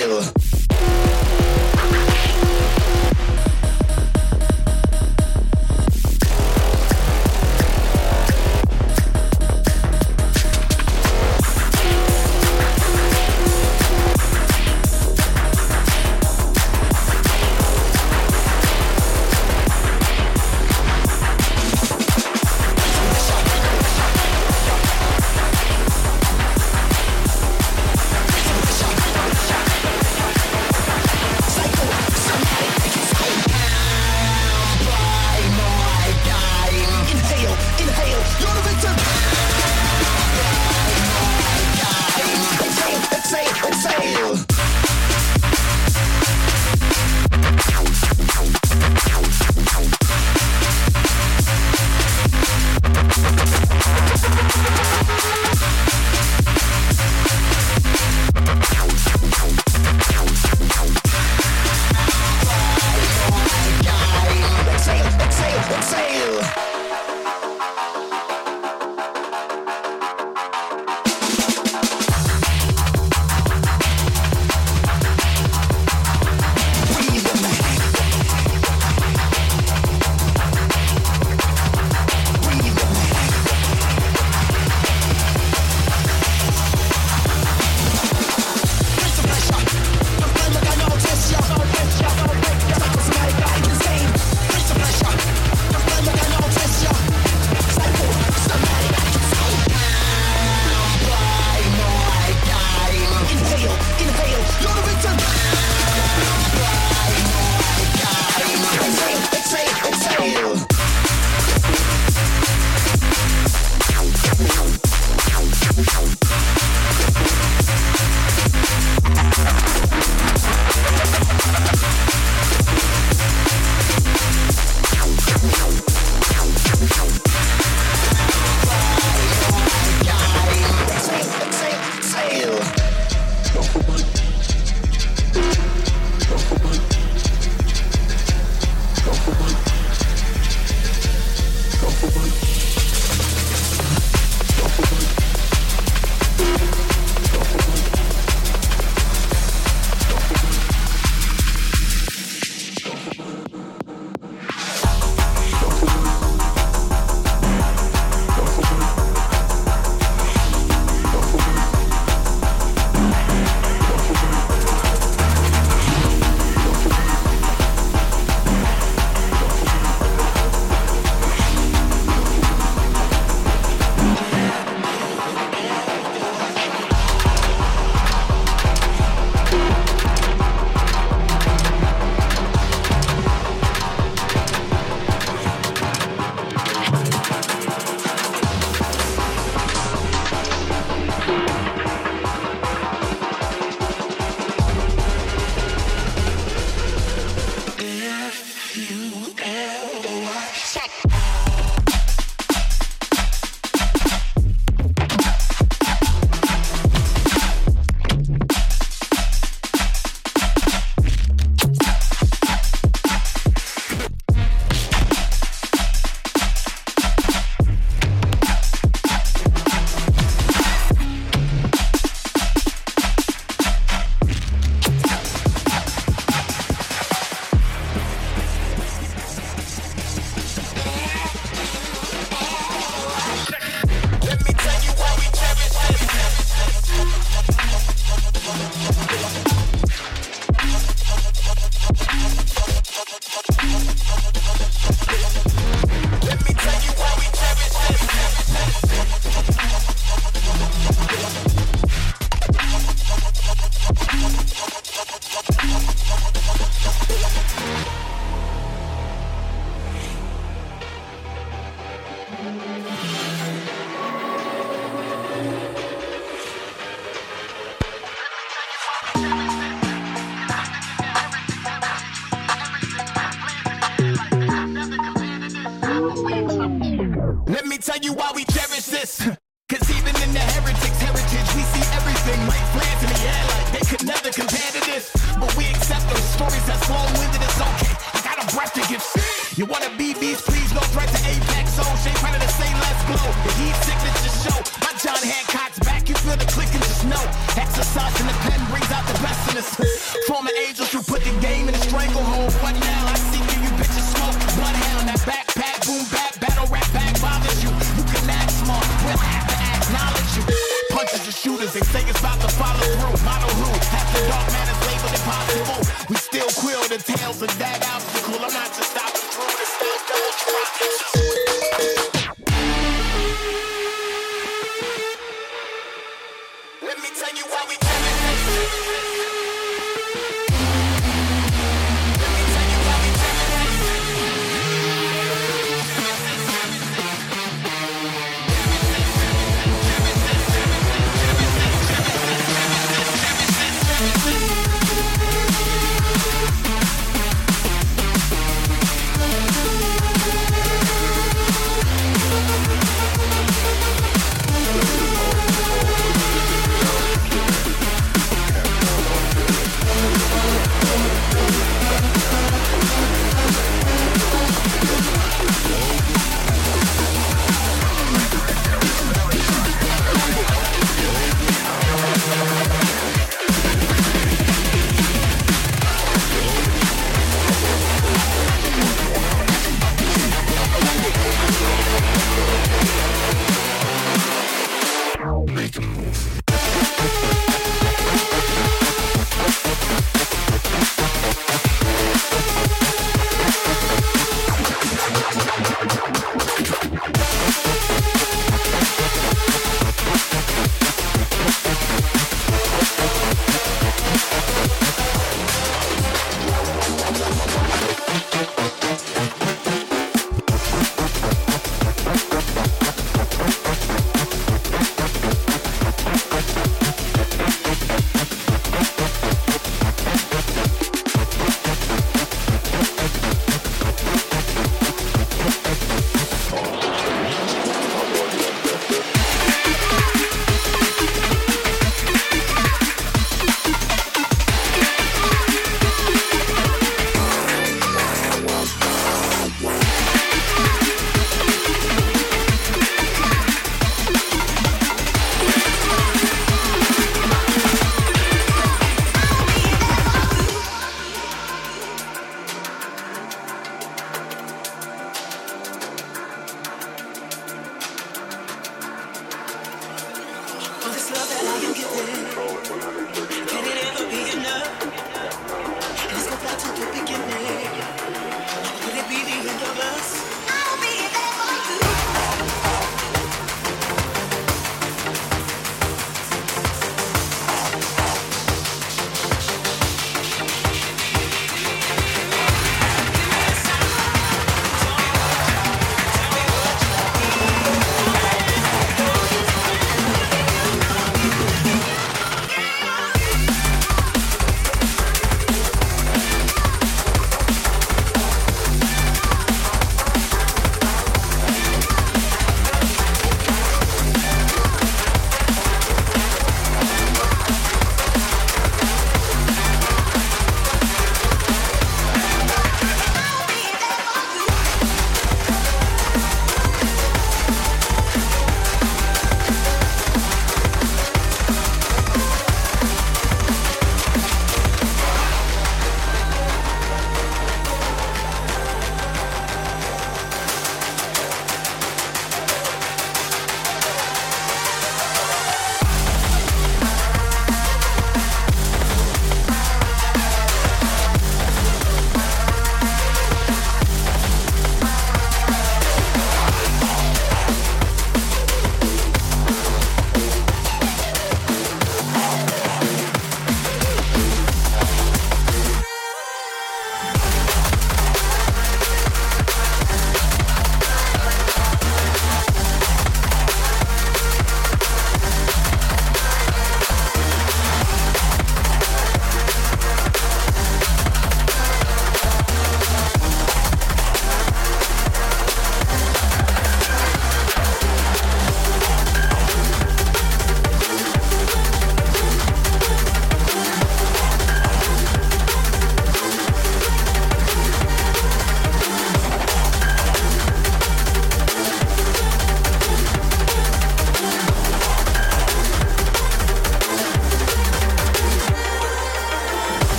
miedo.